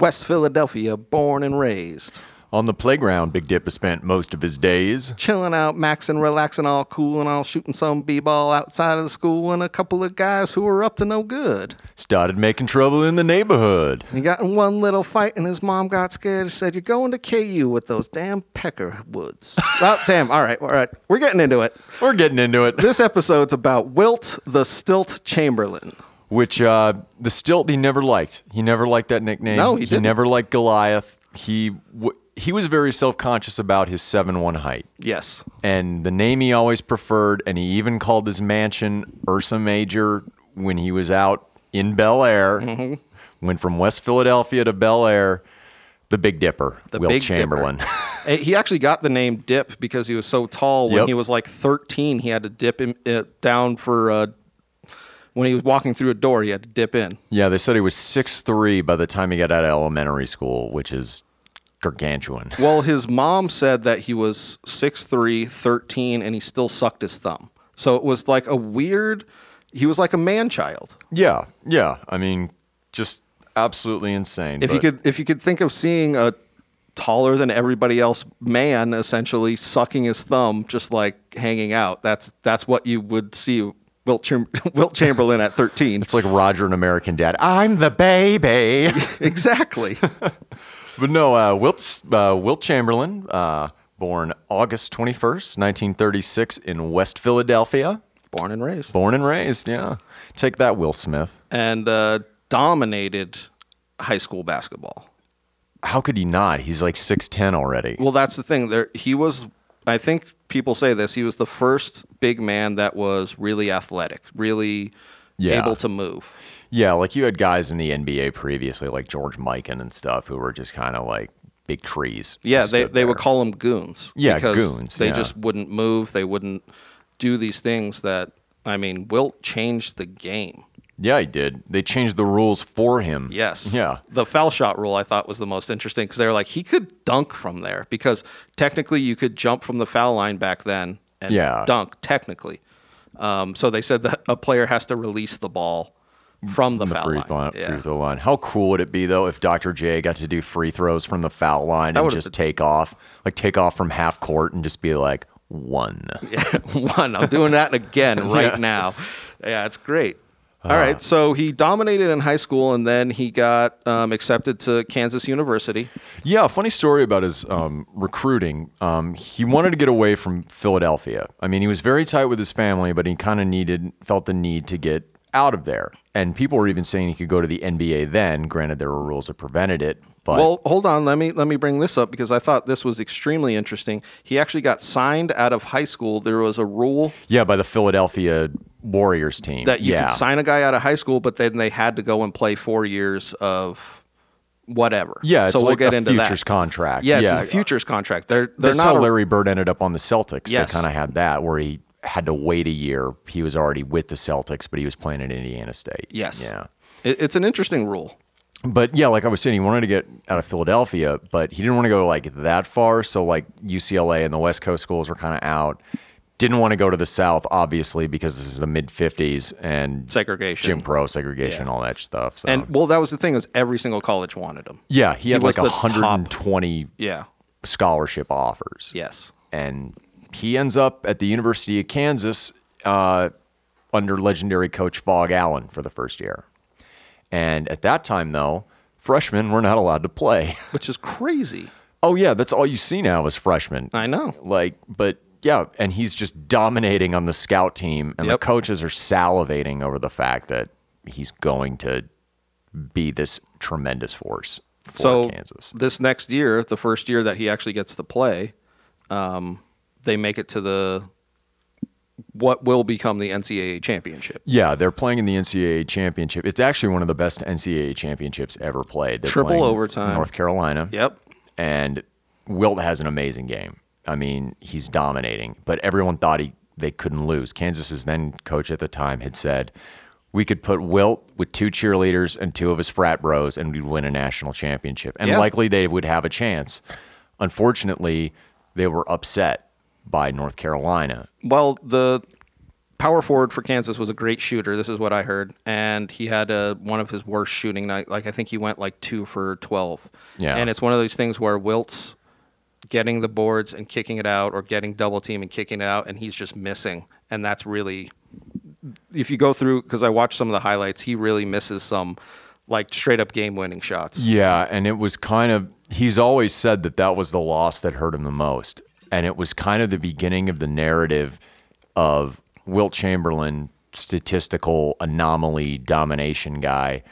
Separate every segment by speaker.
Speaker 1: West Philadelphia, born and raised.
Speaker 2: On the playground, Big Dip has spent most of his days.
Speaker 1: Chilling out, maxing, relaxing, all cool and all shooting some b-ball outside of the school and a couple of guys who were up to no good.
Speaker 2: Started making trouble in the neighborhood.
Speaker 1: He got in one little fight and his mom got scared and said, You're going to KU with those damn pecker woods. oh, damn. All right. All right. We're getting into it.
Speaker 2: We're getting into it.
Speaker 1: This episode's about Wilt the Stilt Chamberlain.
Speaker 2: Which uh, the stilt he never liked. He never liked that nickname.
Speaker 1: No, he didn't.
Speaker 2: never liked Goliath. He w- he was very self conscious about his seven one height.
Speaker 1: Yes.
Speaker 2: and the name he always preferred, and he even called his mansion Ursa Major when he was out in Bel Air.
Speaker 1: Mm-hmm.
Speaker 2: Went from West Philadelphia to Bel Air, the Big Dipper,
Speaker 1: The
Speaker 2: Wilt
Speaker 1: Big
Speaker 2: Chamberlain.
Speaker 1: Dipper. He actually got the name Dip because he was so tall. When
Speaker 2: Yep.
Speaker 1: he was like 13, he had to dip him uh, down for uh, when he was walking through a door. He had to dip in.
Speaker 2: yeah, they said he was six three by the time he got out of elementary school, which is gargantuan.
Speaker 1: Well, his mom said that he was 6'3", 13, and he still sucked his thumb. So it was like a weird. He was like a man child.
Speaker 2: Yeah, yeah. I mean, just absolutely insane.
Speaker 1: If you could, if you could think of seeing a taller than everybody else man essentially sucking his thumb, just like hanging out, that's that's what you would see Wilt, Wilt Chamberlain at thirteen.
Speaker 2: it's like Roger and American Dad. I'm the baby.
Speaker 1: exactly.
Speaker 2: But no, uh, Wilt, uh, Wilt Chamberlain, uh, born August 21st, 1936, in West Philadelphia.
Speaker 1: Born and raised,
Speaker 2: Born and raised, yeah. Take that, Will Smith.
Speaker 1: and uh, dominated high school basketball.
Speaker 2: How could he not? He's like 6'10 already.
Speaker 1: Well, that's the thing. There, he was. I think people say this. He was the first big man that was really athletic, really
Speaker 2: Yeah.
Speaker 1: able to move.
Speaker 2: Yeah, like you had guys in the NBA previously, like George Mikan and stuff, who were just kind of like big trees.
Speaker 1: Yeah, they, they would call them goons.
Speaker 2: Yeah,
Speaker 1: because
Speaker 2: goons,
Speaker 1: They
Speaker 2: yeah.
Speaker 1: just wouldn't move. They wouldn't do these things that. I mean, Wilt changed the game.
Speaker 2: Yeah, he did. They changed the rules for him.
Speaker 1: Yes.
Speaker 2: Yeah.
Speaker 1: The foul shot rule I thought was the most interesting because they were like he could dunk from there because technically you could jump from the foul line back then and
Speaker 2: Yeah.
Speaker 1: dunk technically. Um, so they said that a player has to release the ball from the,
Speaker 2: the
Speaker 1: foul
Speaker 2: free
Speaker 1: line.
Speaker 2: throw,
Speaker 1: Yeah.
Speaker 2: free throw line. How cool would it be though if Dr. J got to do free throws from the foul line and just take off, like take off from half court and just be like one.
Speaker 1: yeah, One. I'm doing that again right
Speaker 2: Yeah.
Speaker 1: now. Yeah, it's great. All right, so he dominated in high school, and then he got um, accepted to Kansas University.
Speaker 2: Yeah, funny story about his um, recruiting. Um, he wanted to get away from Philadelphia. I mean, he was very tight with his family, but he kind of needed, felt the need to get out of there. And people were even saying he could go to the NBA then. Granted, there were rules that prevented it. But
Speaker 1: Well, hold on. Let me let me bring this up because I thought this was extremely interesting. He actually got signed out of high school. There was a rule
Speaker 2: yeah, by the Philadelphia Warriors team.
Speaker 1: that you
Speaker 2: yeah.
Speaker 1: could sign a guy out of high school, but then they had to go and play four years of whatever.
Speaker 2: Yeah, it's
Speaker 1: so we'll
Speaker 2: like
Speaker 1: get
Speaker 2: a
Speaker 1: into
Speaker 2: futures
Speaker 1: that.
Speaker 2: contract.
Speaker 1: Yeah,
Speaker 2: Yeah.
Speaker 1: it's a futures contract. They're they're
Speaker 2: That's
Speaker 1: not
Speaker 2: how Larry Bird ended up on the Celtics.
Speaker 1: Yes.
Speaker 2: They kind of had that where he had to wait a year. He was already with the Celtics, but he was playing at Indiana State.
Speaker 1: Yes.
Speaker 2: Yeah.
Speaker 1: It- it's an interesting rule.
Speaker 2: But yeah, like I was saying, he wanted to get out of Philadelphia, but he didn't want to go like that far. So like UCLA and the West Coast schools were kind of out. Didn't want to go to the South, obviously, because this is the mid '50s and
Speaker 1: Segregation.
Speaker 2: Jim Crow segregation,
Speaker 1: Yeah.
Speaker 2: all that stuff. So.
Speaker 1: And well, that was the thing is every single college wanted him.
Speaker 2: yeah, he had like
Speaker 1: the top-
Speaker 2: 120
Speaker 1: Yeah.
Speaker 2: scholarship offers.
Speaker 1: Yes.
Speaker 2: and he ends up at the University of Kansas uh, under legendary coach Phog Allen for the first year. And at that time, though, freshmen were not allowed to play.
Speaker 1: Which is crazy.
Speaker 2: oh yeah, that's all you see now is freshmen.
Speaker 1: I know.
Speaker 2: Like, but yeah, and he's just dominating on the scout team, and
Speaker 1: Yep.
Speaker 2: the coaches are salivating over the fact that he's going to be this tremendous force for
Speaker 1: so
Speaker 2: Kansas.
Speaker 1: this next year, the first year that he actually gets to play, um, they make it to the what will become the NCAA championship.
Speaker 2: Yeah, they're playing in the NCAA championship. It's actually one of the best NCAA championships ever played. They're
Speaker 1: Triple overtime.
Speaker 2: North Carolina.
Speaker 1: Yep.
Speaker 2: And Wilt has an amazing game. I mean, he's dominating, but everyone thought he they couldn't lose. Kansas's then coach at the time had said, "We could put Wilt with two cheerleaders and two of his frat bros, and we'd win a national championship, and
Speaker 1: Yeah.
Speaker 2: likely they would have a chance." Unfortunately, they were upset by North Carolina.
Speaker 1: Well, the power forward for Kansas was a great shooter. This is what I heard, and he had a, one of his worst shooting night. Like I think he went like two for twelve.
Speaker 2: Yeah.
Speaker 1: and it's one of those things where Wilt's getting the boards and kicking it out, or getting double team and kicking it out, and he's just missing, and that's really. If you go through, because I watched some of the highlights, he really misses some, like straight up game winning shots.
Speaker 2: Yeah, and it was kind of he's always said that that was the loss that hurt him the most. And it was kind of the beginning of the narrative of Wilt Chamberlain, statistical anomaly domination guy,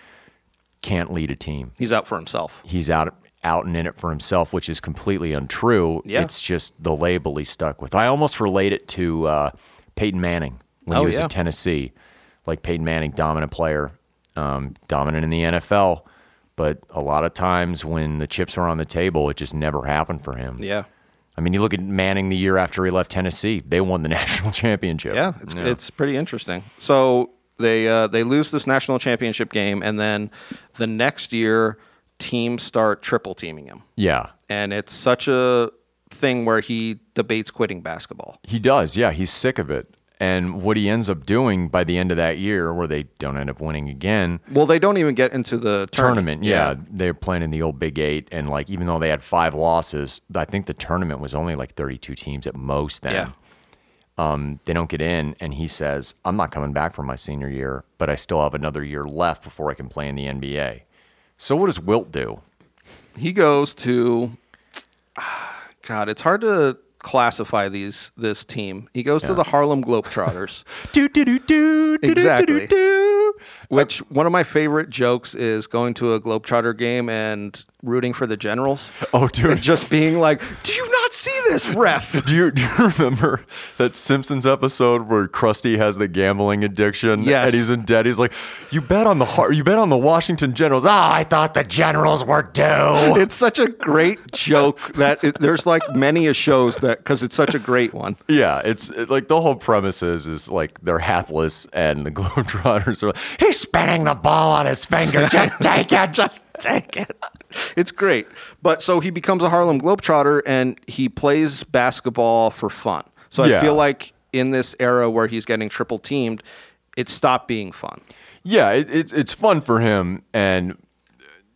Speaker 2: can't lead a team.
Speaker 1: He's out for himself.
Speaker 2: He's out out and in it for himself, which is completely untrue.
Speaker 1: Yeah.
Speaker 2: It's just the label he stuck with. I almost relate it to uh, Peyton Manning when
Speaker 1: Oh,
Speaker 2: he was
Speaker 1: yeah.
Speaker 2: at Tennessee. Like Peyton Manning, dominant player, um, dominant in the NFL. But a lot of times when the chips are on the table, it just never happened for him.
Speaker 1: Yeah.
Speaker 2: I mean, you look at Manning the year after he left Tennessee; they won the national championship.
Speaker 1: Yeah, it's it's pretty interesting. So they uh, they lose this national championship game, and then the next year, teams start triple teaming him,
Speaker 2: yeah,
Speaker 1: and it's such a thing where he debates quitting basketball.
Speaker 2: he does. Yeah, he's sick of it. And what he ends up doing by the end of that year, where they don't end up winning again,
Speaker 1: Well, they don't even get into the
Speaker 2: tournament.
Speaker 1: tournament.
Speaker 2: Yeah, they're playing in the old Big Eight, and like even though they had five losses, I think the tournament was only like 32 teams at most. Then,
Speaker 1: Yeah.
Speaker 2: um, they don't get in, and he says, "I'm not coming back for my senior year, but I still have another year left before I can play in the NBA." So what does Wilt do?
Speaker 1: he goes to. God, it's hard to classify these this team. He goes to the Harlem Globetrotters.
Speaker 2: Do do do do do
Speaker 1: Exactly.
Speaker 2: do do.
Speaker 1: Which one of my favorite jokes is going to a Globetrotter game and rooting for the Generals.
Speaker 2: Oh, dude.
Speaker 1: And just being like, "Do you not see this, ref?"
Speaker 2: Do you, do you remember that Simpsons episode where Krusty has the gambling addiction?
Speaker 1: Yes.
Speaker 2: And he's in debt. He's like, "You bet on the Har- you bet on the Washington Generals." Ah, I thought the Generals were due.
Speaker 1: It's such a great joke that it, there's like many a shows that because it's such a great one.
Speaker 2: yeah, it's it, like the whole premise is is like they're hapless, and the Globetrotters are like, "He's spinning the ball on his finger. Just take it. Just
Speaker 1: Take it. It's great. But so he becomes a Harlem Globetrotter and he plays basketball for fun. So I feel like in this era where he's getting triple teamed, it stopped being fun.
Speaker 2: yeah, it, it's it's fun for him, and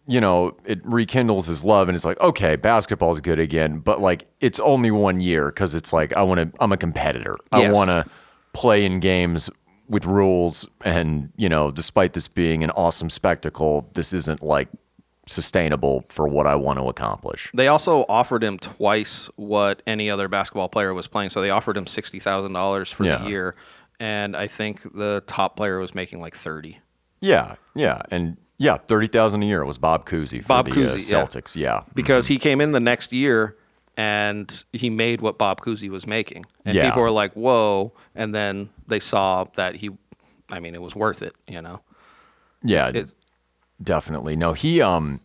Speaker 2: you know, it rekindles his love, and it's like, okay, basketball's good again, but like it's only one year because it's like I want to, I'm a competitor. I want to play in games with rules, and you know, despite this being an awesome spectacle, this isn't like sustainable for what I want to accomplish.
Speaker 1: They also offered him twice what any other basketball player was playing. So they offered him sixty thousand dollars for
Speaker 2: Yeah.
Speaker 1: the year, and I think the top player was making like thirty.
Speaker 2: Yeah, yeah, and yeah, thirty thousand a year. It was Bob Cousy for
Speaker 1: Bob
Speaker 2: the uh,
Speaker 1: Cousy, yeah.
Speaker 2: Celtics. Yeah,
Speaker 1: because he came in the next year and he made what Bob Cousy was making, and
Speaker 2: Yeah.
Speaker 1: people were like, "Whoa!" And then they saw that he, I mean, it was worth it. You know,
Speaker 2: yeah,
Speaker 1: It's-
Speaker 2: definitely. No, he um.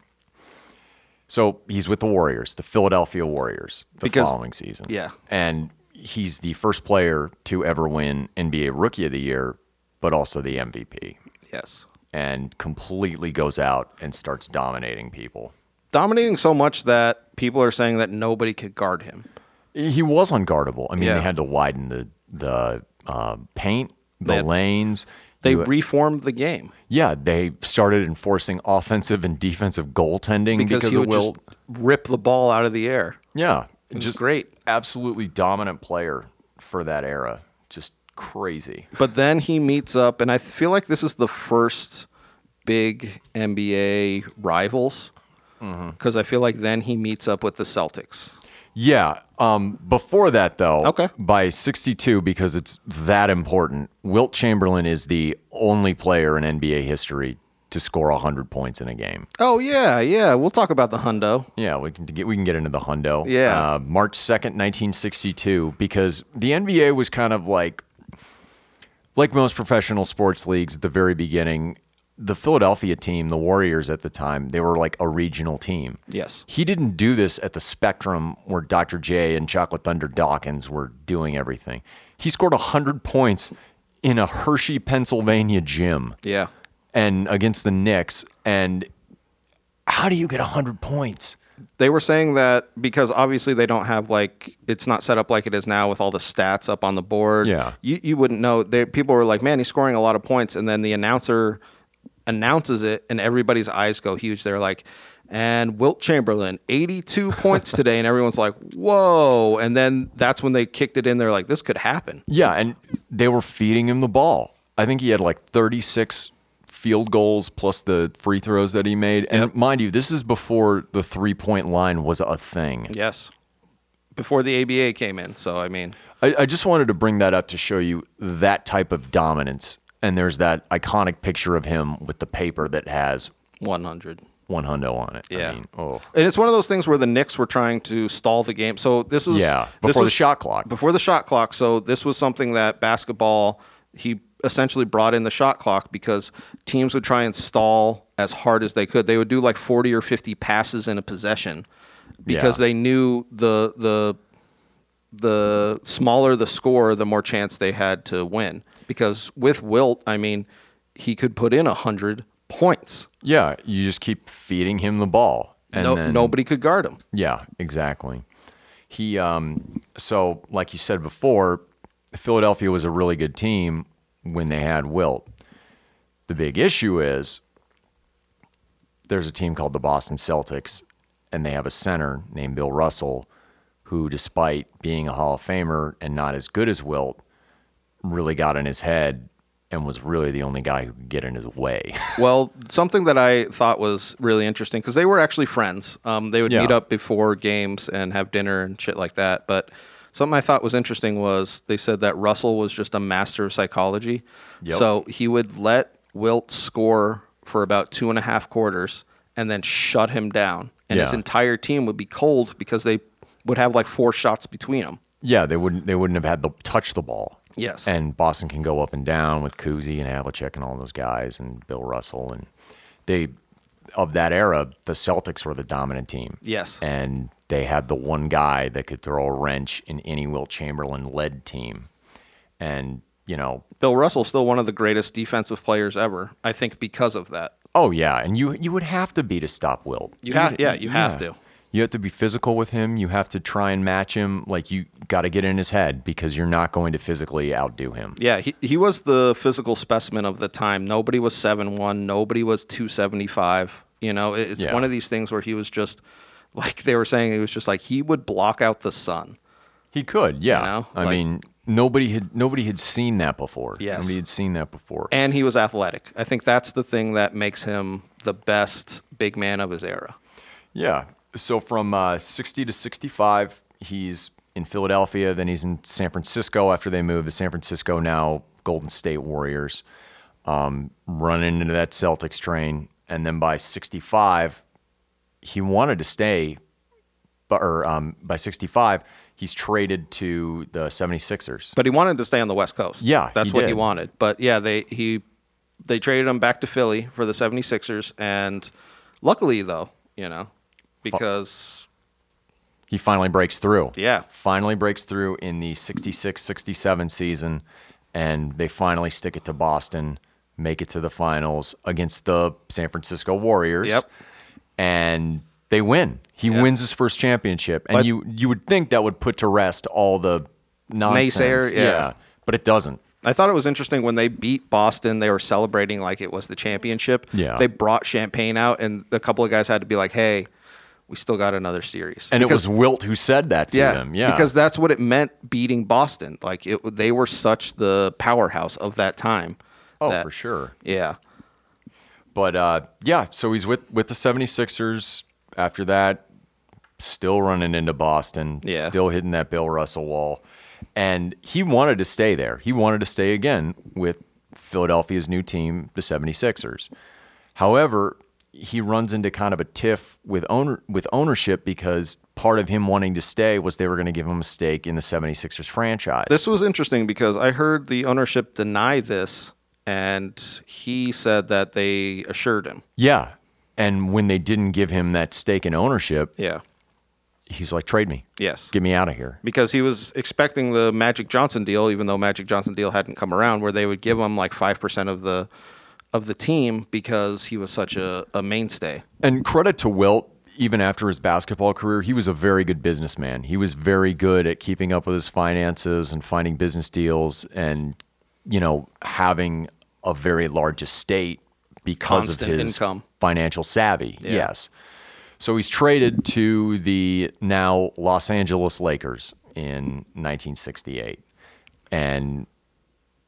Speaker 2: So he's with the Warriors, the Philadelphia Warriors, the
Speaker 1: Because-
Speaker 2: following season.
Speaker 1: yeah.
Speaker 2: and he's the first player to ever win NBA Rookie of the Year, but also the MVP,
Speaker 1: yes,
Speaker 2: and completely goes out and starts dominating people.
Speaker 1: dominating so much that people are saying that nobody could guard him.
Speaker 2: He was unguardable. I mean,
Speaker 1: Yeah.
Speaker 2: they had to widen the the uh, paint, the
Speaker 1: had-
Speaker 2: lanes.
Speaker 1: They
Speaker 2: You-
Speaker 1: reformed the game
Speaker 2: yeah, they started enforcing offensive and defensive goaltending
Speaker 1: because,
Speaker 2: because,
Speaker 1: he would
Speaker 2: Will.
Speaker 1: just rip the ball out of the air.
Speaker 2: yeah, just
Speaker 1: great.
Speaker 2: absolutely dominant player for that era. Just crazy.
Speaker 1: But then he meets up, and I feel like this is the first big NBA rivals
Speaker 2: Mm-hmm.
Speaker 1: because I feel like then he meets up with the Celtics.
Speaker 2: Yeah. Um, before that, though,
Speaker 1: Okay.
Speaker 2: by 62, because it's that important, Wilt Chamberlain is the only player in NBA history to score 100 points in a game.
Speaker 1: Oh yeah, yeah. We'll talk about the hundo.
Speaker 2: Yeah, we can get we can get into the hundo.
Speaker 1: Yeah.
Speaker 2: Uh, March 2nd, 1962, because the NBA was kind of like like most professional sports leagues at the very beginning, the Philadelphia team, the Warriors at the time, they were like a regional team.
Speaker 1: Yes.
Speaker 2: He didn't do this at the spectrum where Dr. J and Chocolate Thunder Dawkins were doing everything. He scored 100 points in a Hershey, Pennsylvania gym
Speaker 1: Yeah.
Speaker 2: and against the Knicks. And how do you get 100 points?
Speaker 1: They were saying that because obviously they don't have like it's not set up like it is now with all the stats up on the board.
Speaker 2: Yeah.
Speaker 1: you you wouldn't know. They, people were like, "Man, he's scoring a lot of points," and then the announcer announces it, and everybody's eyes go huge. They're like. And Wilt Chamberlain, 82 points today, and everyone's like, "Whoa!" And then that's when they kicked it in. They're like, "This could happen."
Speaker 2: Yeah, and they were feeding him the ball. I think he had like 36 field goals plus the free throws that he made. And
Speaker 1: Yep.
Speaker 2: mind you, this is before the three point line was a thing.
Speaker 1: Yes, before the ABA came in. So I mean,
Speaker 2: I, I just wanted to bring that up to show you that type of dominance. And there's that iconic picture of him with the paper that has
Speaker 1: 100.
Speaker 2: one hundo on it.
Speaker 1: Yeah.
Speaker 2: I mean, oh.
Speaker 1: And it's one of those things where the Knicks were trying to stall the game. So this was
Speaker 2: Yeah,
Speaker 1: this
Speaker 2: before the shot clock.
Speaker 1: Before the shot clock. So this was something that basketball he essentially brought in the shot clock because teams would try and stall as hard as they could. They would do like 40 or 50 passes in a possession because
Speaker 2: Yeah.
Speaker 1: they knew the the the smaller the score, the more chance they had to win. Because with Wilt, I mean, he could put in 100 points.
Speaker 2: Yeah, you just keep feeding him the ball. And
Speaker 1: No,
Speaker 2: then,
Speaker 1: nobody could guard him.
Speaker 2: Yeah, exactly. He um so like you said before, Philadelphia was a really good team when they had Wilt. The big issue is there's a team called the Boston Celtics and they have a center named Bill Russell who despite being a Hall of Famer and not as good as Wilt really got in his head and was really the only guy who could get in his way.
Speaker 1: Well, something that I thought was really interesting because they were actually friends. Um, they would
Speaker 2: Yeah.
Speaker 1: meet up before games and have dinner and shit like that. But something I thought was interesting was they said that Russell was just a master of psychology.
Speaker 2: Yep.
Speaker 1: So he would let Wilt score for about two and a half quarters and then shut him down. And his entire team would be cold because they would have like four shots between them.
Speaker 2: Yeah, they wouldn't they wouldn't have had to touch the ball.
Speaker 1: Yes.
Speaker 2: And Boston can go up and down with Cousy and Havlicek and all those guys and Bill Russell and they of that era, the Celtics were the dominant team.
Speaker 1: Yes.
Speaker 2: And they had the one guy that could throw a wrench in any Wilt Chamberlain led team. And, you know,
Speaker 1: Bill Russell's still one of the greatest defensive players ever, I think, because of that.
Speaker 2: oh yeah, and you you would have to be to stop Wilt.
Speaker 1: You ha-
Speaker 2: would-
Speaker 1: yeah, you have to.
Speaker 2: You have to be physical with him. You have to try and match him. Like you got to get in his head because you're not going to physically outdo him.
Speaker 1: Yeah, he, he was the physical specimen of the time. Nobody was seven one. Nobody was 275. You know, it's
Speaker 2: Yeah.
Speaker 1: one of these things where he was just, like they were saying, he was just like, he would block out the sun.
Speaker 2: He could, yeah.
Speaker 1: know,
Speaker 2: I
Speaker 1: like-
Speaker 2: mean, nobody had nobody had seen that before.
Speaker 1: Yes.
Speaker 2: nobody had seen that before.
Speaker 1: And he was athletic. I think that's the thing that makes him the best big man of his era.
Speaker 2: yeah. So from uh, 60 to 65, he's in Philadelphia. Then he's in San Francisco after they moved to San Francisco. Now Golden State Warriors, um, running into that Celtics train, and then by 65, he wanted to stay, but or um, by 65, he's traded to the 76ers.
Speaker 1: But he wanted to stay on the West Coast.
Speaker 2: Yeah,
Speaker 1: That's
Speaker 2: he
Speaker 1: what he wanted. But yeah, they he they traded him back to Philly for the 76ers and luckily though, you know, because
Speaker 2: He finally breaks through.
Speaker 1: Yeah.
Speaker 2: Finally breaks through in the 66 67 season, and they finally stick it to Boston, make it to the finals against the San Francisco Warriors.
Speaker 1: Yep.
Speaker 2: And they win. He
Speaker 1: Yeah.
Speaker 2: wins his first championship. And
Speaker 1: But-
Speaker 2: you, you would think that would put to rest all the nonsense.
Speaker 1: Naysayer, yeah.
Speaker 2: But it doesn't.
Speaker 1: I thought it was interesting when they beat Boston, they were celebrating like it was the championship.
Speaker 2: Yeah.
Speaker 1: They brought champagne out and a couple of guys had to be like, "Hey, we still got another series."
Speaker 2: And
Speaker 1: Because-
Speaker 2: it was Wilt who said that to
Speaker 1: yeah,
Speaker 2: them. Yeah.
Speaker 1: because that's what it meant beating Boston. Like it, they were such the powerhouse of that time.
Speaker 2: oh,
Speaker 1: that-
Speaker 2: for sure.
Speaker 1: Yeah.
Speaker 2: But uh, yeah, so he's with, with the 76ers after that, still running into Boston,
Speaker 1: Yeah.
Speaker 2: still hitting that Bill Russell wall. And he wanted to stay there. He wanted to stay again with Philadelphia's new team, the 76ers. However, he runs into kind of a tiff with owner with ownership because part of him wanting to stay was they were going to give him a stake in the 76ers franchise.
Speaker 1: This was interesting because I heard the ownership deny this, and he said that they assured him.
Speaker 2: yeah. And when they didn't give him that stake in ownership,
Speaker 1: Yeah.
Speaker 2: he's like, trade me.
Speaker 1: Yes.
Speaker 2: Get me out of here.
Speaker 1: because he was expecting the Magic Johnson deal, even though Magic Johnson deal hadn't come around, where they would give him like five percent of the of the team because he was such a, a mainstay.
Speaker 2: And credit to Wilt, even after his basketball career, he was a very good businessman. He was very good at keeping up with his finances and finding business deals and, you know, having a very large estate because
Speaker 1: Constant
Speaker 2: of his
Speaker 1: income.
Speaker 2: financial savvy. Yes. So he's traded to the now Los Angeles Lakers in 1968. And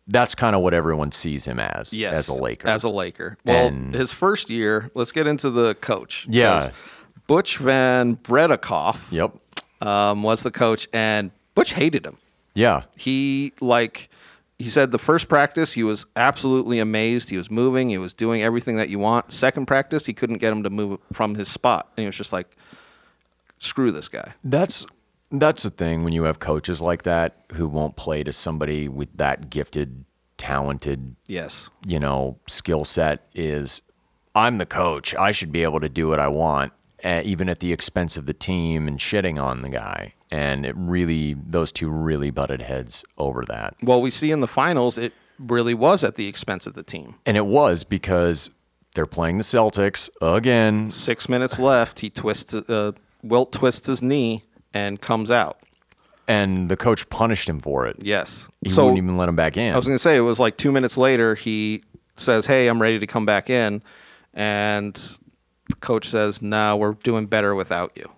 Speaker 2: that's kind of what everyone sees him as,
Speaker 1: Yes,
Speaker 2: as a Laker.
Speaker 1: As a Laker. Well,
Speaker 2: And-
Speaker 1: his first year. Let's get into the coach.
Speaker 2: Yeah.
Speaker 1: Butch Van Breda Kolff
Speaker 2: yep.
Speaker 1: um, was the coach, and Butch hated him.
Speaker 2: Yeah.
Speaker 1: He like he said the first practice he was absolutely amazed. He was moving. He was doing everything that you want. Second practice he couldn't get him to move from his spot, and he was just like, "Screw this guy."
Speaker 2: That's that's the thing when you have coaches like that who won't play to somebody with that gifted, talented,
Speaker 1: Yes.
Speaker 2: you know, skill set is I'm the coach. I should be able to do what I want, uh, even at the expense of the team and shitting on the guy. And it really, those two really butted heads over that.
Speaker 1: Well, we see in the finals it really was at the expense of the team.
Speaker 2: And it was because they're playing the Celtics again.
Speaker 1: Six minutes left. He twists. Uh, Wilt twists his knee and comes out.
Speaker 2: And the coach punished him for it.
Speaker 1: Yes.
Speaker 2: He
Speaker 1: so
Speaker 2: wouldn't even let him back in.
Speaker 1: I was going to say it was like two minutes later. He says, "Hey, I'm ready to come back in," and the coach says, "No, we're doing better without you."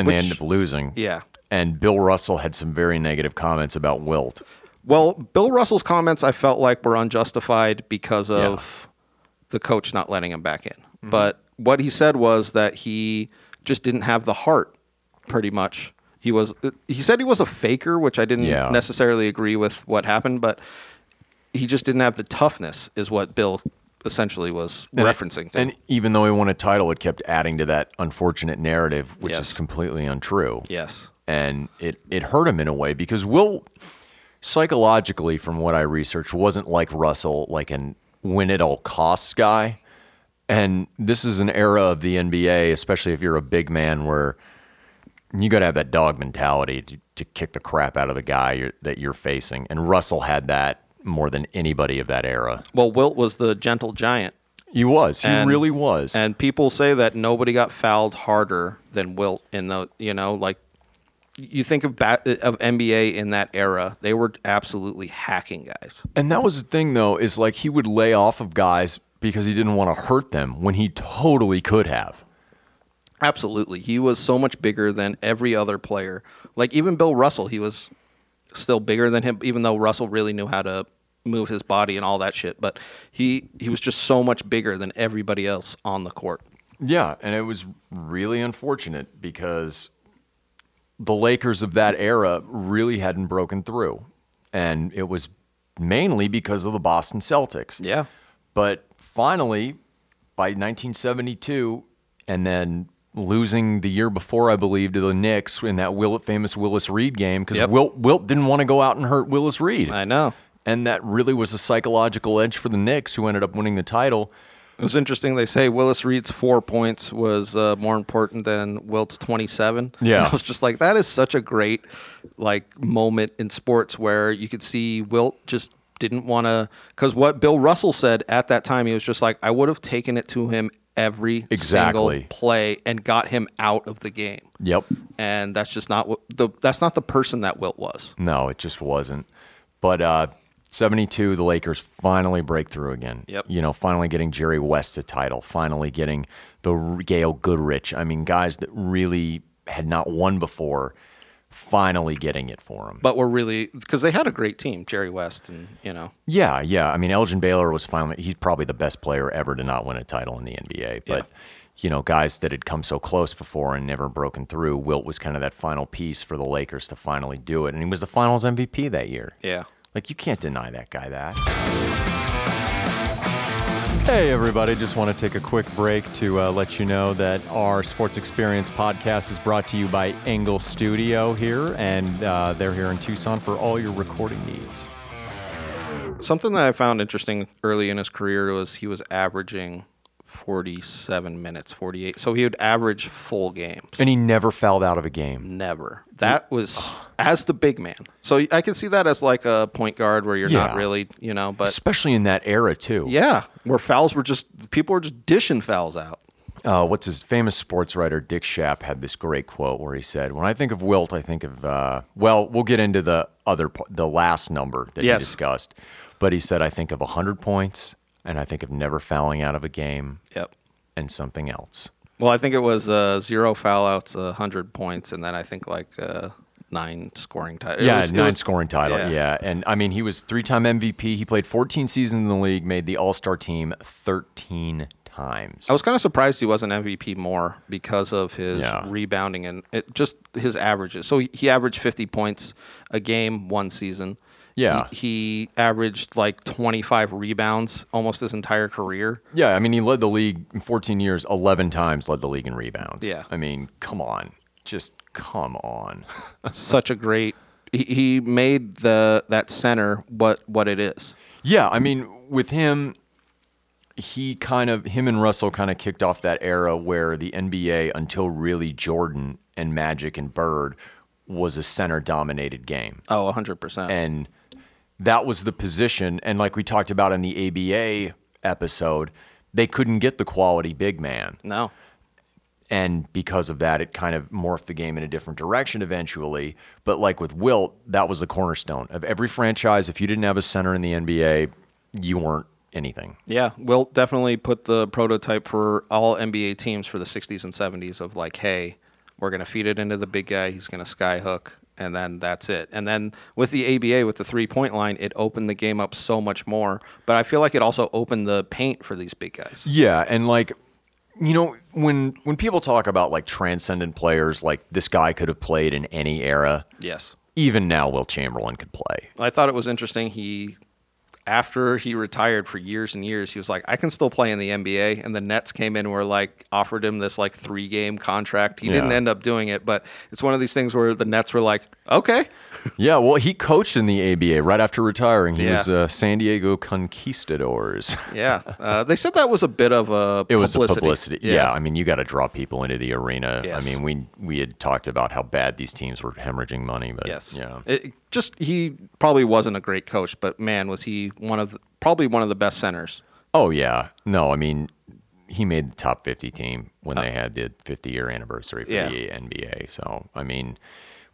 Speaker 2: and they end up losing.
Speaker 1: Yeah.
Speaker 2: And Bill Russell had some very negative comments about Wilt.
Speaker 1: Well, Bill Russell's comments I felt like were unjustified because of the coach not letting him back in.
Speaker 2: Mm-hmm.
Speaker 1: But what he said was that he just didn't have the heart, pretty much. He was. He said he was a faker, which I didn't
Speaker 2: Yeah.
Speaker 1: necessarily agree with what happened, but he just didn't have the toughness, is what Bill essentially was
Speaker 2: And-
Speaker 1: referencing. To.
Speaker 2: And even though he won a title, it kept adding to that unfortunate narrative, which
Speaker 1: Yes.
Speaker 2: is completely untrue.
Speaker 1: yes,
Speaker 2: And it, it hurt him in a way because Will, psychologically, from what I researched, wasn't like Russell, like an win at all costs guy. And this is an era of the NBA, especially if you're a big man, where you got to have that dog mentality to, to kick the crap out of the guy you're, that you're facing. And Russell had that more than anybody of that era.
Speaker 1: well, Wilt was the gentle giant.
Speaker 2: He was. He
Speaker 1: And-
Speaker 2: really was.
Speaker 1: And people say that nobody got fouled harder than Wilt in the you know like you think of ba- of NBA in that era, they were absolutely hacking guys.
Speaker 2: And that was the thing, though, is like he would lay off of guys because he didn't want to hurt them when he totally could have.
Speaker 1: Absolutely, he was so much bigger than every other player. Like even Bill Russell, he was still bigger than him, even though Russell really knew how to move his body and all that shit. But he he was just so much bigger than everybody else on the court.
Speaker 2: Yeah, and it was really unfortunate because the Lakers of that era really hadn't broken through. And it was mainly because of the Boston Celtics.
Speaker 1: Yeah,
Speaker 2: But finally, by 1972, and then losing the year before, I believe, to the Knicks in that Will, famous Willis Reed game, because
Speaker 1: Yep.
Speaker 2: Wilt, Wilt didn't want to go out and hurt Willis Reed.
Speaker 1: I know.
Speaker 2: And that really was a psychological edge for the Knicks, who ended up winning the title.
Speaker 1: It was interesting. They say Willis Reed's four points was uh, more important than Wilt's twenty-seven.
Speaker 2: Yeah.
Speaker 1: And I was just like, that is such a great like moment in sports where you could see Wilt just didn't want to. Because what Bill Russell said at that time, he was just like, I would have taken it to him every
Speaker 2: Exactly.
Speaker 1: single play and got him out of the game.
Speaker 2: Yep.
Speaker 1: And that's just not what the that's not the person that Wilt was.
Speaker 2: No, it just wasn't. But uh, 72, the Lakers finally break through again.
Speaker 1: Yep.
Speaker 2: You know, finally getting Jerry West a title, finally getting the Gail Goodrich. I mean, guys that really had not won before, finally getting it for him.
Speaker 1: But we're really because they had a great team, Jerry West, and you know,
Speaker 2: Yeah, yeah. I mean, Elgin Baylor was finally, he's probably the best player ever to not win a title in the NBA. But,
Speaker 1: Yeah.
Speaker 2: you know, guys that had come so close before and never broken through, Wilt was kind of that final piece for the Lakers to finally do it. And he was the finals MVP that year.
Speaker 1: yeah.
Speaker 2: Like, you can't deny that guy that. Hey, everybody. Just want to take a quick break to uh, let you know that our Sports Experience podcast is brought to you by Engle Studio here, and uh, they're here in Tucson for all your recording needs.
Speaker 1: Something that I found interesting early in his career was he was averaging 47 minutes, 48. So he would average full games.
Speaker 2: And he never fouled out of a game.
Speaker 1: Never. That was as the big man. So I can see that as like a point guard where you're not really, you know, but
Speaker 2: Especially in that era, too.
Speaker 1: yeah, where fouls were just people were just dishing fouls out.
Speaker 2: uh, what's his famous sports writer Dick Schaap had this great quote where he said, "When I think of Wilt, I think of uh, well, we'll get into the other the last number that
Speaker 1: Yes.
Speaker 2: he discussed, but he said I think of hundred points and I think of never fouling out of a game
Speaker 1: Yep.
Speaker 2: and something else."
Speaker 1: Well, I think it was uh, zero foul outs, uh, hundred points, and then I think like uh, nine scoring titles.
Speaker 2: Yeah, nine scoring title.
Speaker 1: yeah.
Speaker 2: Yeah. and I mean he was three-time MVP. He played 14 seasons in the league, made the All-Star team 13 times.
Speaker 1: I was kind of surprised he wasn't MVP more because of his
Speaker 2: Yeah.
Speaker 1: rebounding and it, just his averages. So he, he averaged 50 points a game one season.
Speaker 2: Yeah.
Speaker 1: He, he averaged like 25 rebounds almost his entire career.
Speaker 2: Yeah, I mean, he led the league in 14 years, 11 times led the league in rebounds.
Speaker 1: Yeah.
Speaker 2: I mean, come on. Just come on.
Speaker 1: Such a great. He, he made the that center what what it is.
Speaker 2: yeah, I mean, with him, he kind of, him and Russell kind of kicked off that era where the NBA, until really Jordan and Magic and Bird, was a center dominated game.
Speaker 1: Oh, 100%.
Speaker 2: and that was the position. And like we talked about in the ABA episode, they couldn't get the quality big man.
Speaker 1: no.
Speaker 2: And because of that, it kind of morphed the game in a different direction eventually. But like with Wilt, that was the cornerstone of every franchise. If you didn't have a center in the NBA, you weren't anything.
Speaker 1: Yeah, Wilt definitely put the prototype for all NBA teams for the 60s and 70s of like, hey, we're going to feed it into the big guy. He's going to skyhook, and then that's it. And then with the ABA, with the three point line, it opened the game up so much more. But I feel like it also opened the paint for these big guys.
Speaker 2: Yeah, and like you know, when when people talk about like transcendent players, like this guy could have played in any era.
Speaker 1: Yes.
Speaker 2: Even now, Will Chamberlain could play.
Speaker 1: I thought it was interesting. He, after he retired for years and years, he was like, I can still play in the NBA. And the Nets came in and were like, offered him this like three game contract. He didn't end up doing it, but it's one of these things where the Nets were like, okay.
Speaker 2: Yeah, well, he coached in the ABA right after retiring. He
Speaker 1: Yeah.
Speaker 2: was uh, San Diego Conquistadors.
Speaker 1: Yeah. Uh, they said that was a bit of a
Speaker 2: It was a publicity. Yeah. I mean, you got to draw people into the arena.
Speaker 1: Yes.
Speaker 2: I mean, we we had talked about how bad these teams were hemorrhaging money, but
Speaker 1: Yes.
Speaker 2: yeah,
Speaker 1: It, just, he probably wasn't a great coach, but man, was he one of the, probably one of the best centers.
Speaker 2: Oh yeah, no, I mean, he made the top fifty team when they had the fifty year anniversary for
Speaker 1: Yeah.
Speaker 2: the NBA. So I mean,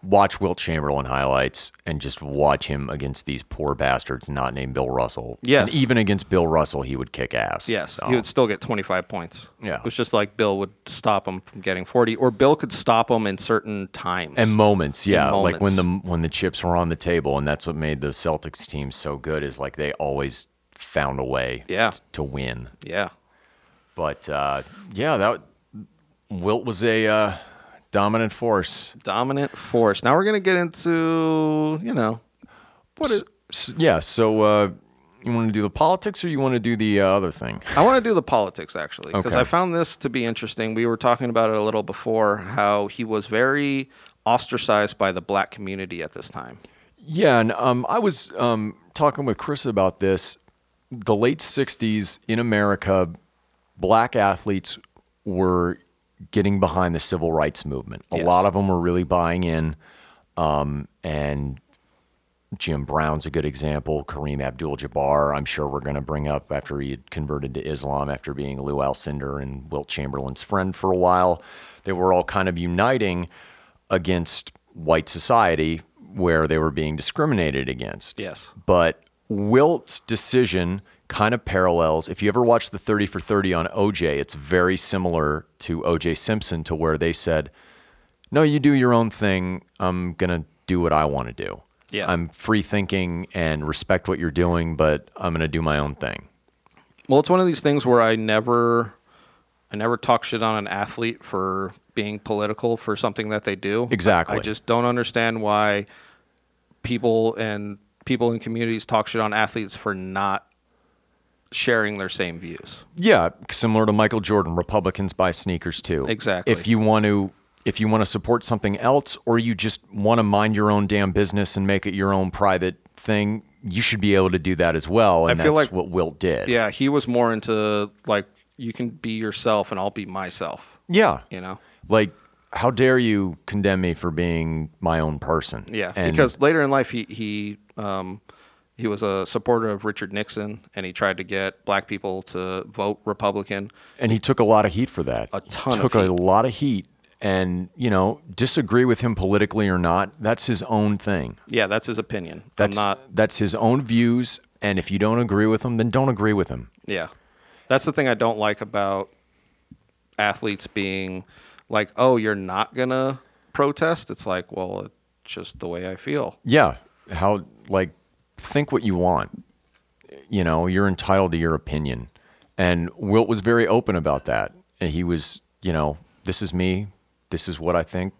Speaker 2: watch Wilt Chamberlain highlights and just watch him against these poor bastards not named Bill Russell.
Speaker 1: Yes.
Speaker 2: and even against Bill Russell, he would kick ass.
Speaker 1: Yes,
Speaker 2: So,
Speaker 1: he would still get 25 points.
Speaker 2: Yeah.
Speaker 1: It was just like Bill would stop him from getting 40, or Bill could stop him in certain times.
Speaker 2: and moments, yeah, like when the when the chips were on the table, and that's what made the Celtics team so good. Is like they always found a way,
Speaker 1: Yeah.
Speaker 2: to win.
Speaker 1: yeah.
Speaker 2: But uh, yeah, that Wilt was a uh, dominant force.
Speaker 1: Dominant force. Now we're going to get into, you know, what is.
Speaker 2: S- yeah. So uh, you want to do the politics, or you want to do the uh, other thing?
Speaker 1: I want to do the politics actually because
Speaker 2: Okay.
Speaker 1: I found this to be interesting. We were talking about it a little before how he was very ostracized by the black community at this time.
Speaker 2: Yeah, and um, I was um, talking with Chris about this. The late '60s in America, black athletes were getting behind the civil rights movement. A
Speaker 1: Yes.
Speaker 2: lot of them were really buying in, um, and Jim Brown's a good example. Kareem Abdul-Jabbar, I'm sure we're going to bring up after he had converted to Islam after being Lou Alcindor and Wilt Chamberlain's friend for a while. They were all kind of uniting against white society where they were being discriminated against.
Speaker 1: Yes.
Speaker 2: But Wilt's decision kind of parallels. If you ever watch the 30 for 30 on OJ, it's very similar to OJ Simpson to where they said, No, you do your own thing. I'm going to do what I want to do.
Speaker 1: Yeah.
Speaker 2: I'm free thinking and respect what you're doing, but I'm going to do my own thing.
Speaker 1: Well, it's one of these things where I never, I never talk shit on an athlete for being political for something that they do.
Speaker 2: Exactly.
Speaker 1: I just don't understand why people and people in communities talk shit on athletes for not sharing their same views.
Speaker 2: Yeah, similar to Michael Jordan, Republicans buy sneakers too.
Speaker 1: Exactly.
Speaker 2: If you want to if you want to support something else or you just want to mind your own damn business and make it your own private thing, you should be able to do that as well. And
Speaker 1: I feel
Speaker 2: that's
Speaker 1: like-
Speaker 2: what Wilt did.
Speaker 1: Yeah, he was more into like you can be yourself and I'll be myself.
Speaker 2: Yeah.
Speaker 1: You know.
Speaker 2: Like how dare you condemn me for being my own person?
Speaker 1: Yeah,
Speaker 2: And
Speaker 1: because later in life he he um, he was a supporter of Richard Nixon, and he tried to get black people to vote Republican.
Speaker 2: And he took a lot of heat for that.
Speaker 1: A ton of
Speaker 2: Took a lot of heat. And, you know, disagree with him politically or not, that's his own thing.
Speaker 1: Yeah, that's his opinion.
Speaker 2: That's
Speaker 1: I'm not.
Speaker 2: that's his own views. And if you don't agree with him, then don't agree with him.
Speaker 1: Yeah, that's the thing I don't like about athletes being like, "Oh, you're not gonna protest." It's like, well, it's just the way I feel.
Speaker 2: Yeah. How like think what you want. You know, you're entitled to your opinion. And Wilt was very open about that. And he was, you know, this is me. This is what I think.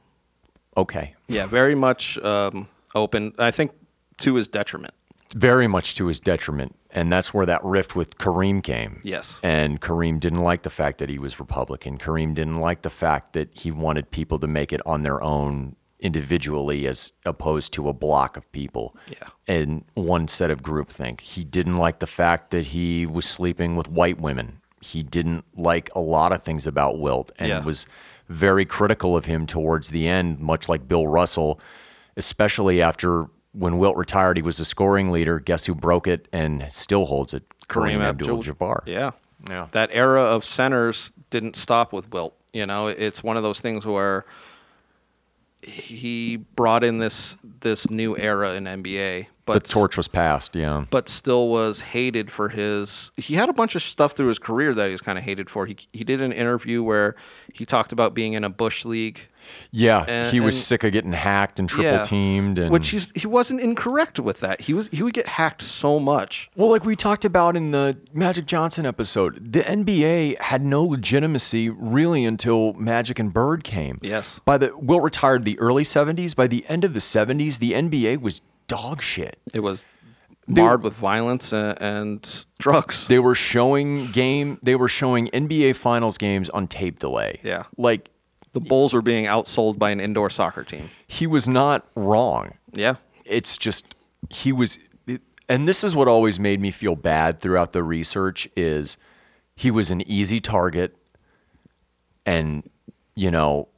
Speaker 2: Okay.
Speaker 1: Yeah, very much um, open. I think to his detriment.
Speaker 2: Very much to his detriment. And that's where that rift with Kareem came.
Speaker 1: Yes.
Speaker 2: And Kareem didn't like the fact that he was Republican. Kareem didn't like the fact that he wanted people to make it on their own individually as opposed to a block of people.
Speaker 1: Yeah.
Speaker 2: And one set of groupthink. He didn't like the fact that he was sleeping with white women. He didn't like a lot of things about Wilt and
Speaker 1: Yeah.
Speaker 2: was very critical of him towards the end, much like Bill Russell, especially after when Wilt retired, he was the scoring leader. Guess who broke it and still holds it? Kareem Abdul-Jabbar.
Speaker 1: Yeah.
Speaker 2: Yeah.
Speaker 1: That era of centers didn't stop with Wilt. You know, it's one of those things where he brought in this this new era in NBA,
Speaker 2: The
Speaker 1: but
Speaker 2: torch was passed. Yeah.
Speaker 1: but still was hated for his. He had a bunch of stuff through his career that he's kind of hated for. He he did an interview where he talked about being in a bush league.
Speaker 2: Yeah,
Speaker 1: And-
Speaker 2: he was
Speaker 1: and-
Speaker 2: sick of getting hacked and triple
Speaker 1: Yeah.
Speaker 2: teamed, and
Speaker 1: Which he's he wasn't incorrect with that. He was he would get hacked so much.
Speaker 2: well, like we talked about in the Magic Johnson episode, the NBA had no legitimacy really until Magic and Bird came.
Speaker 1: Yes.
Speaker 2: By the Will retired the early '70s. By the end of the '70s, the NBA was dog shit.
Speaker 1: It was marred with violence and, and drugs.
Speaker 2: They were showing game. They were showing NBA Finals games on tape delay.
Speaker 1: Yeah.
Speaker 2: like
Speaker 1: The Bulls were being outsold by an indoor soccer team.
Speaker 2: he was not wrong.
Speaker 1: Yeah.
Speaker 2: it's just he was and this is what always made me feel bad throughout the research is he was an easy target and you know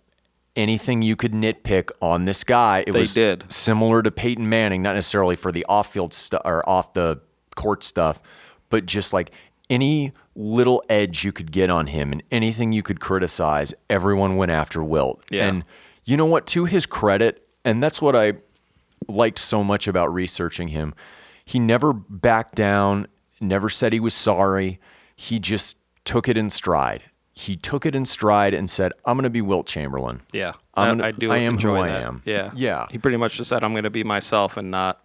Speaker 2: anything you could nitpick on this guy it
Speaker 1: They
Speaker 2: was
Speaker 1: did.
Speaker 2: similar to Peyton Manning not necessarily for the off-field stuff or off the court stuff but just like any little edge you could get on him and anything you could criticize everyone went after Wilt
Speaker 1: Yeah.
Speaker 2: and you know what to his credit and that's what I liked so much about researching him. He never backed down, never said he was sorry. He just took it in stride. He took it in stride and said, "I'm going to be Wilt Chamberlain."
Speaker 1: Yeah.
Speaker 2: I'm gonna-
Speaker 1: I do
Speaker 2: I am
Speaker 1: enjoy
Speaker 2: who I
Speaker 1: that.
Speaker 2: am.
Speaker 1: Yeah.
Speaker 2: Yeah.
Speaker 1: He pretty much just said I'm going to be myself and not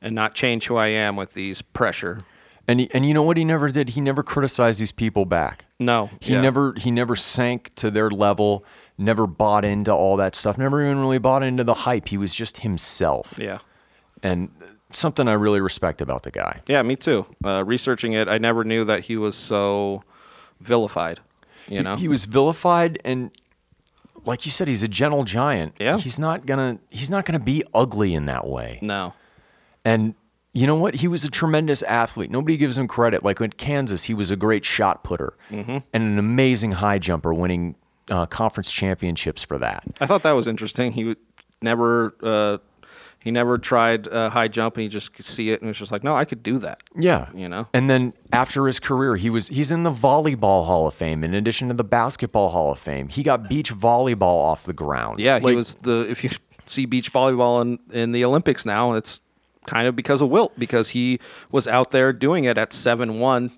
Speaker 1: and not change who I am with these pressure.
Speaker 2: And he, and you know what he never did? He never criticized these people back.
Speaker 1: No.
Speaker 2: He
Speaker 1: yeah.
Speaker 2: never he never sank to their level, never bought into all that stuff, never even really bought into the hype. He was just himself.
Speaker 1: Yeah.
Speaker 2: And something I really respect about the guy.
Speaker 1: Yeah, me too. Uh, researching it, I never knew that he was so vilified. You know?
Speaker 2: he was vilified and like you said he's a gentle giant
Speaker 1: Yeah.
Speaker 2: he's not gonna he's not gonna be ugly in that way
Speaker 1: no.
Speaker 2: and you know what he was a tremendous athlete nobody gives him credit like in kansas he was a great shot putter
Speaker 1: Mm-hmm.
Speaker 2: and an amazing high jumper winning uh, conference championships for that
Speaker 1: I thought that was interesting. He would never uh, he never tried uh, high jump and he just could see it and was just like, no, I could do that.
Speaker 2: yeah
Speaker 1: You know?
Speaker 2: and then after his career he was he's in the volleyball hall of fame in addition to the basketball hall of fame he got beach volleyball off the ground
Speaker 1: Yeah, he was the if you see beach volleyball in, in the Olympics now, it's kind of because of Wilt because he was out there doing it at seven one.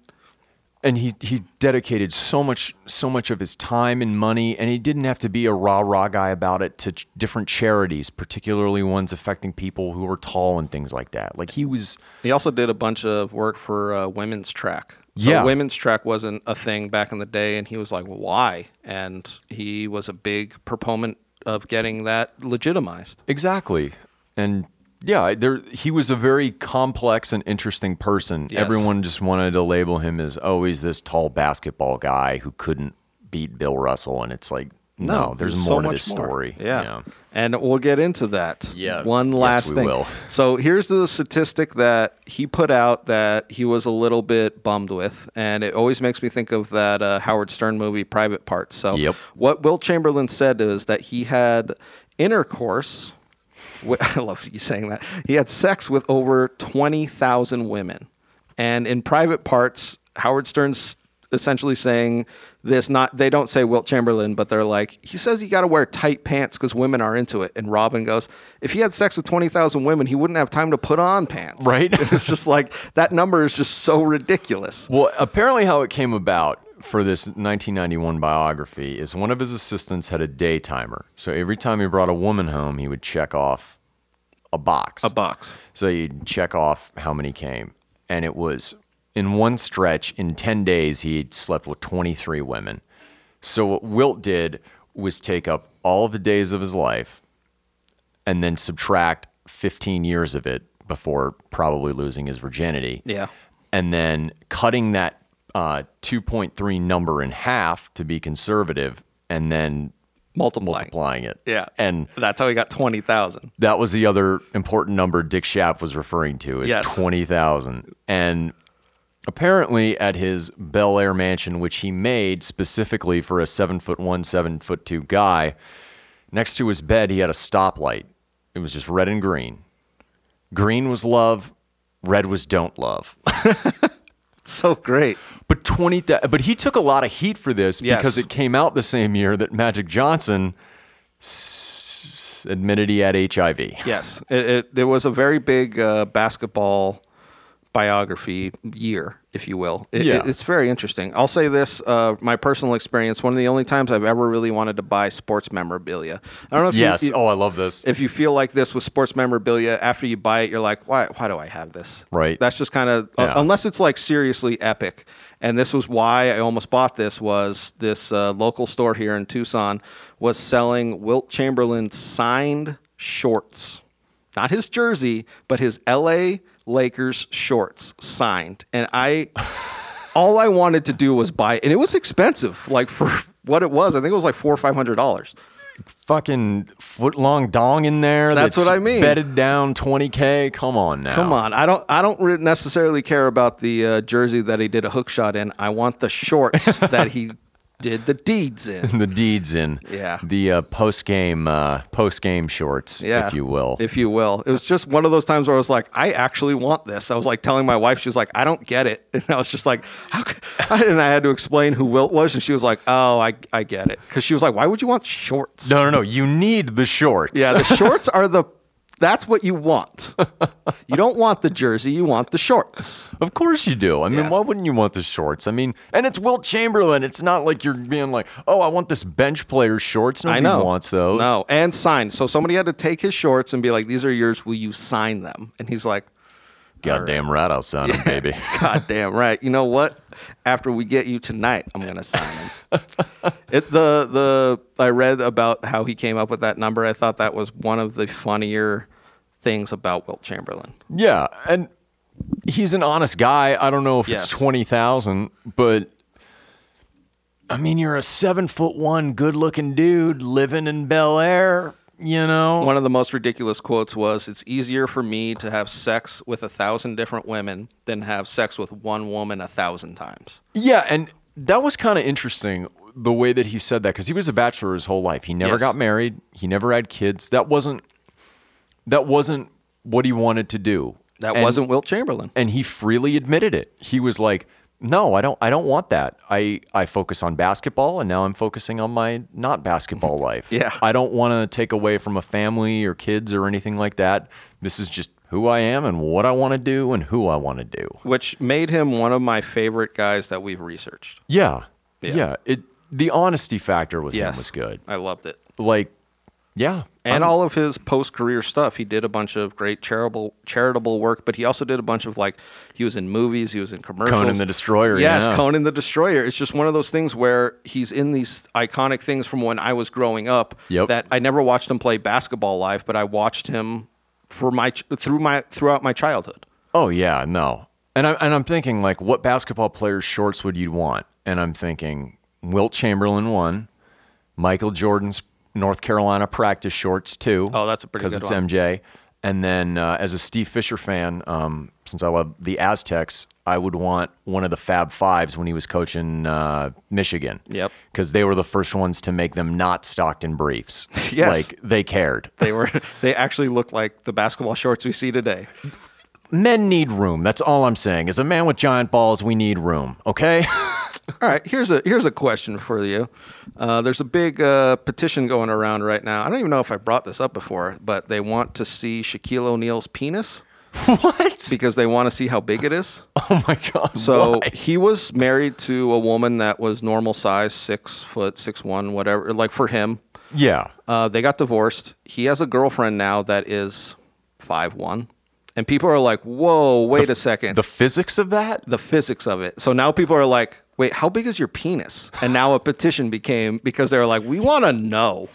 Speaker 2: And he he dedicated so much so much of his time and money and he didn't have to be a rah rah guy about it to ch- different charities particularly ones affecting people who are tall and things like that like he was
Speaker 1: He also did a bunch of work for uh, women's track. So
Speaker 2: Yeah.
Speaker 1: women's track wasn't a thing back in the day, and he was like, "Why?" And he was a big proponent of getting that legitimized.
Speaker 2: exactly and yeah there he was a very complex and interesting person
Speaker 1: Yes.
Speaker 2: everyone just wanted to label him as oh he's this tall basketball guy who couldn't beat bill russell and it's like no, there's
Speaker 1: there's
Speaker 2: more
Speaker 1: so
Speaker 2: to this
Speaker 1: more.
Speaker 2: story
Speaker 1: Yeah. And we'll get into that.
Speaker 2: Yeah.
Speaker 1: One last
Speaker 2: we
Speaker 1: thing.
Speaker 2: will.
Speaker 1: So here's the statistic that he put out that he was a little bit bummed with. And it always makes me think of that uh, Howard Stern movie, Private Parts. So
Speaker 2: Yep.
Speaker 1: what Will Chamberlain said is that he had intercourse I love you saying that. He had sex with over 20,000 women. And in private parts, Howard Stern's essentially saying this not they don't say Wilt Chamberlain, but they're like, he says you got to wear tight pants because women are into it. And Robin goes, if he had sex with 20,000 women, he wouldn't have time to put on pants.
Speaker 2: Right.
Speaker 1: it's just like that number is just so ridiculous.
Speaker 2: Well, apparently, how it came about for this 1991 biography is one of his assistants had a day timer. So every time he brought a woman home, he would check off a box.
Speaker 1: A box.
Speaker 2: So you'd check off how many came. And it was in one stretch, in 10 days, he had slept with 23 women. So what Wilt did was take up all the days of his life and then subtract 15 years of it before probably losing his virginity
Speaker 1: Yeah.
Speaker 2: and then cutting that uh, 2.3 number in half to be conservative and then
Speaker 1: Multiplying.
Speaker 2: multiplying it.
Speaker 1: Yeah.
Speaker 2: And
Speaker 1: That's how he got 20,000.
Speaker 2: that was the other important number Dick Schaap was referring to is
Speaker 1: Yes.
Speaker 2: 20,000. And apparently at his Bel Air mansion, which he made specifically for a seven foot one, seven foot two guy, next to his bed, he had a stoplight. It was just red and green. Green was love, red was don't love.
Speaker 1: So great.
Speaker 2: But twenty, but he took a lot of heat for this
Speaker 1: Yes.
Speaker 2: because it came out the same year that Magic Johnson s- admitted he had HIV.
Speaker 1: Yes, it, it, it was a very big uh, basketball biography year, if you will. It,
Speaker 2: Yeah.
Speaker 1: it- it's very interesting. I'll say this: uh, my personal experience. One of the only times I've ever really wanted to buy sports memorabilia. I don't know if
Speaker 2: Yes.
Speaker 1: you, you-
Speaker 2: oh, I love this.
Speaker 1: if you feel like this with sports memorabilia, after you buy it, you're like, why? Why do I have this?
Speaker 2: Right.
Speaker 1: That's just kind of uh, unless it's like seriously epic. And this was why I almost bought this. Was this uh, local store here in Tucson was selling Wilt Chamberlain signed shorts, not his jersey, but his L.A. Lakers shorts signed. And I, all I wanted to do was buy it, and it was expensive. Like for what it was, I think it was like four or five hundred dollars.
Speaker 2: Fucking foot long dong in there.
Speaker 1: That's what I mean.
Speaker 2: Bedded down 20k. Come on now.
Speaker 1: Come on, I don't. I don't necessarily care about the uh, jersey that he did a hook shot in. I want the shorts that he did the deeds in.
Speaker 2: The deeds in.
Speaker 1: Yeah.
Speaker 2: The uh, post game uh, post game shorts,
Speaker 1: Yeah,
Speaker 2: if you will.
Speaker 1: If you will, it was just one of those times where I was like, I actually want this. I was like telling my wife, she was like, I don't get it, and I was just like, how? And I had to explain who Wilt was, and she was like, Oh, I I get it, because she was like, Why would you want shorts?
Speaker 2: no, no, no. You need the shorts.
Speaker 1: Yeah, the shorts are the. That's what you want. You don't want the jersey. You want the shorts.
Speaker 2: Of course you do. I mean,
Speaker 1: Yeah.
Speaker 2: why wouldn't you want the shorts? I mean, and it's Wilt Chamberlain. It's not like you're being like, oh, I want this bench player shorts. Nobody
Speaker 1: I know.
Speaker 2: wants those.
Speaker 1: No, and signed. So somebody had to take his shorts and be like, "These are yours. Will you sign them?" And he's like,
Speaker 2: Goddamn right, I'll sign him, baby.
Speaker 1: "God damn right. You know what? After we get you tonight, I'm gonna sign him. it the the I read about how he came up with that number. I thought that was one of the funnier things about Wilt Chamberlain.
Speaker 2: Yeah, and he's an honest guy. I don't know if
Speaker 1: Yes.
Speaker 2: it's twenty thousand, but I mean, you're a seven foot one, good looking dude living in Bel Air. You know,
Speaker 1: One of the most ridiculous quotes was, "It's easier for me to have sex with a thousand different women than have sex with one woman a thousand times."
Speaker 2: Yeah, and that was kind of interesting the way that he said that because he was a bachelor his whole life. He never
Speaker 1: Yes.
Speaker 2: got married. He never had kids. That wasn't that wasn't what he wanted to do.
Speaker 1: That
Speaker 2: And-
Speaker 1: wasn't Wilt Chamberlain.
Speaker 2: and he freely admitted it. He was like, "No, I don't. I don't want that. I I focus on basketball, and now I'm focusing on my not basketball life.
Speaker 1: Yeah.
Speaker 2: I don't want to take away from a family or kids or anything like that. This is just who I am and what I want to do and who I want to do.
Speaker 1: which made him one of my favorite guys that we've researched.
Speaker 2: Yeah,
Speaker 1: Yeah.
Speaker 2: yeah. It the honesty factor with
Speaker 1: Yes,
Speaker 2: him was good.
Speaker 1: I loved it.
Speaker 2: Like, yeah,
Speaker 1: And all of his post-career stuff, he did a bunch of great charitable charitable work, but he also did a bunch of like he was in movies, he was in commercials.
Speaker 2: Conan the Destroyer,
Speaker 1: Yes,
Speaker 2: yeah.
Speaker 1: Conan the Destroyer. It's just one of those things where he's in these iconic things from when I was growing up.
Speaker 2: Yep.
Speaker 1: That I never watched him play basketball live, but I watched him for my through my throughout my childhood.
Speaker 2: Oh yeah, no. And I'm and I'm thinking like, what basketball player's shorts would you want? And I'm thinking Wilt Chamberlain one, Michael Jordan's North Carolina practice shorts too.
Speaker 1: Oh, that's a pretty good because
Speaker 2: it's
Speaker 1: one.
Speaker 2: MJ. And then, uh, as a Steve Fisher fan, um, since I love the Aztecs, I would want one of the Fab Fives when he was coaching uh, Michigan.
Speaker 1: Yep.
Speaker 2: Because they were the first ones to make them not stocked in briefs.
Speaker 1: Yes.
Speaker 2: Like they cared.
Speaker 1: They were they actually looked like the basketball shorts we see today.
Speaker 2: Men need room. That's all I'm saying. As a man with giant balls, we need room. Okay.
Speaker 1: All right, here's a here's a question for you. Uh, there's a big uh, petition going around right now. I don't even know if I brought this up before, but they want to see Shaquille O'Neal's penis
Speaker 2: what?
Speaker 1: because they want to see how big it is.
Speaker 2: Oh my god.
Speaker 1: So
Speaker 2: why?
Speaker 1: he was married to a woman that was normal size, six foot, six one, whatever. Like for him,
Speaker 2: yeah.
Speaker 1: uh, they got divorced. He has a girlfriend now that is five one, and people are like, "Whoa, wait a second.
Speaker 2: The physics of that?
Speaker 1: the physics of it. So now people are like, wait, how big is your penis? And now a petition became because they're like, we want to know.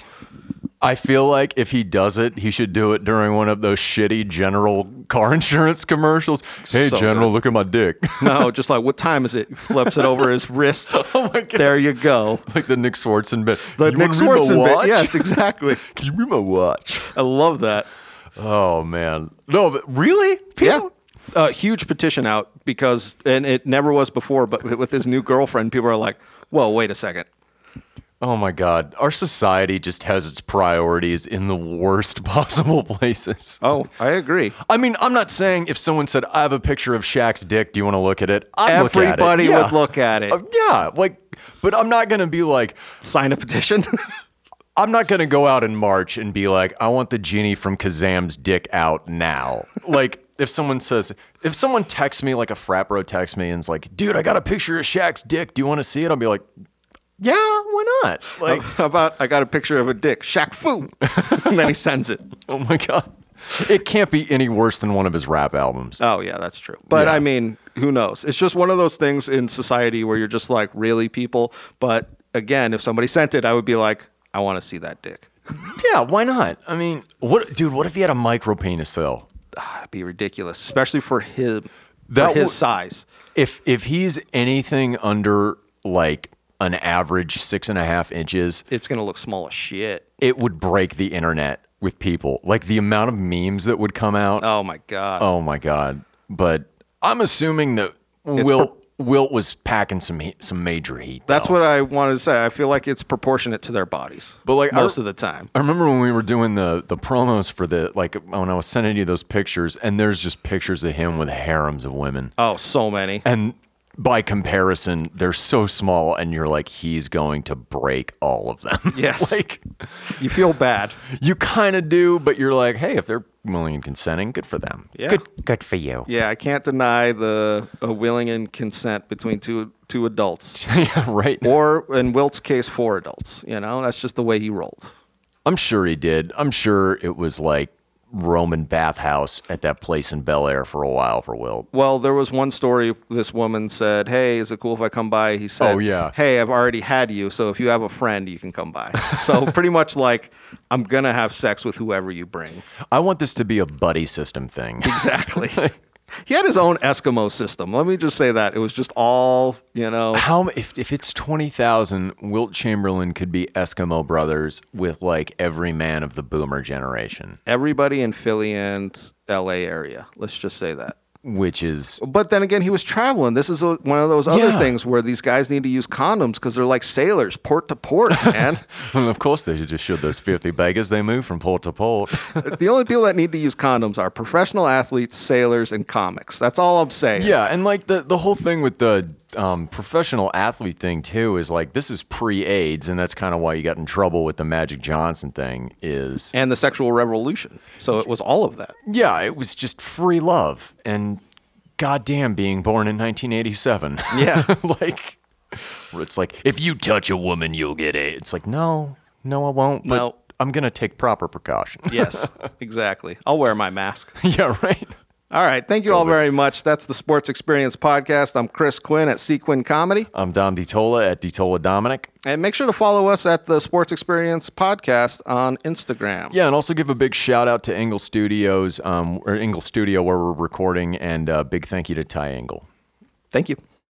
Speaker 2: I feel like if he does it, he should do it during one of those shitty general car insurance commercials. Hey,
Speaker 1: So
Speaker 2: General,
Speaker 1: good.
Speaker 2: look at my dick.
Speaker 1: No, just like, what time is it? Flips it over his wrist.
Speaker 2: Oh my God.
Speaker 1: There you go.
Speaker 2: like the Nick Swardson bit.
Speaker 1: The
Speaker 2: You
Speaker 1: Nick
Speaker 2: wanna read my
Speaker 1: Swardson bit. Yes, exactly.
Speaker 2: Can you read my watch?
Speaker 1: I love that.
Speaker 2: Oh man. No, but really?
Speaker 1: Yeah.
Speaker 2: People-
Speaker 1: A huge petition out because, and it never was before, but with his new girlfriend, people are like, whoa, wait a second.
Speaker 2: Oh my God. Our society just has its priorities in the worst possible places.
Speaker 1: Oh, I agree.
Speaker 2: I mean, I'm not saying if someone said, I have a picture of Shaq's dick, do you want to look at it? I'd look at it.
Speaker 1: Everybody
Speaker 2: Yeah.
Speaker 1: would look at it.
Speaker 2: Uh, yeah, like, but I'm not gonna be like,
Speaker 1: Sign a petition.
Speaker 2: I'm not gonna go out in March and be like, I want the genie from Kazam's dick out now. like, if someone says, if someone texts me, like a frat bro texts me and is like, dude, I got a picture of Shaq's dick. Do you want to see it? I'll be like, yeah, why not? Like,
Speaker 1: How about I got a picture of a dick, Shaq Fu, and then he sends it.
Speaker 2: oh my god, it can't be any worse than one of his rap albums.
Speaker 1: Oh yeah, that's true. But
Speaker 2: Yeah.
Speaker 1: I mean, who knows? It's just one of those things in society where you're just like, really, people. But again, if somebody sent it, I would be like, I want to see that dick.
Speaker 2: yeah, why not? I mean, what, dude? What if he had a micro penis though?
Speaker 1: Ah, That'd be ridiculous, especially for him,
Speaker 2: That
Speaker 1: for his
Speaker 2: would-
Speaker 1: size.
Speaker 2: If if he's anything under like an average six and a half inches,
Speaker 1: It's gonna look small as shit.
Speaker 2: it would break the internet with people. Like the amount of memes that would come out.
Speaker 1: Oh my god.
Speaker 2: Oh my god! But I'm assuming that
Speaker 1: It's
Speaker 2: Wilt Wilt was packing some heat, some major heat.
Speaker 1: That's
Speaker 2: though.
Speaker 1: what I wanted to say. I feel like it's proportionate to their bodies,
Speaker 2: But, like,
Speaker 1: most
Speaker 2: I-
Speaker 1: of the time.
Speaker 2: I remember when we were doing the the promos for the like when I was sending you those pictures, and there's just pictures of him with harems of women,
Speaker 1: Oh, so many.
Speaker 2: and by comparison, they're so small, and you're like, he's going to break all of them.
Speaker 1: Yes.
Speaker 2: like
Speaker 1: You feel bad.
Speaker 2: you kind of do, but you're like, hey, if they're willing and consenting, good for them.
Speaker 1: Yeah.
Speaker 2: Good, good for you.
Speaker 1: Yeah, I can't deny the uh, willing and consent between two two adults,
Speaker 2: yeah, right.
Speaker 1: or in Wilt's case, four adults. You know, that's just the way he rolled.
Speaker 2: I'm sure he did. I'm sure it was like Roman bathhouse at that place in Bel Air for a while for Wilt.
Speaker 1: Well, there was one story. This woman said, "Hey, is it cool if I come by?" He said,
Speaker 2: Oh, yeah.
Speaker 1: Hey, I've already had you, so if you have a friend, you can come by." so pretty much like, I'm gonna have sex with whoever you bring.
Speaker 2: I want this to be a buddy system thing.
Speaker 1: Exactly. he had his own Eskimo system. Let me just say that it was just all you know.
Speaker 2: How if if it's twenty thousand, Wilt Chamberlain could be Eskimo brothers with like every man of the Boomer generation,
Speaker 1: Everybody in Philly and L.A. area. Let's just say that.
Speaker 2: Which is
Speaker 1: But then again, he was traveling. This is a, one of those other
Speaker 2: Yeah.
Speaker 1: things where these guys need to use condoms because they're like sailors, port to port, man.
Speaker 2: well, of course they should just should those fifty beggars. They move from port to port.
Speaker 1: the only people that need to use condoms are professional athletes, sailors, and comics. That's all I'm saying.
Speaker 2: Yeah, and like the the whole thing with the um, professional athlete thing too is like this is pre-AIDS, and that's kind of why you got in trouble with the Magic Johnson thing. Is
Speaker 1: And the sexual revolution. So it was all of that.
Speaker 2: yeah, it was just free love, and goddamn, being born in 1987.
Speaker 1: Yeah.
Speaker 2: like it's like if you touch a woman, you'll get AIDS. It's like no, no, I won't. But
Speaker 1: No.
Speaker 2: I'm gonna take proper precautions.
Speaker 1: Yes, exactly. I'll wear my mask.
Speaker 2: yeah, right.
Speaker 1: All right. Thank you all very much. That's the Sports Experience Podcast. I'm Chris Quinn at CQuinn Comedy.
Speaker 2: I'm Dom DiTolla at DiTolla Dominic.
Speaker 1: And make sure to follow us at the Sports Experience Podcast on Instagram.
Speaker 2: Yeah, and also give a big shout out to Engle Studios, um, or Engle Studio where we're recording, and uh, big thank you to Ty Engle.
Speaker 1: Thank you.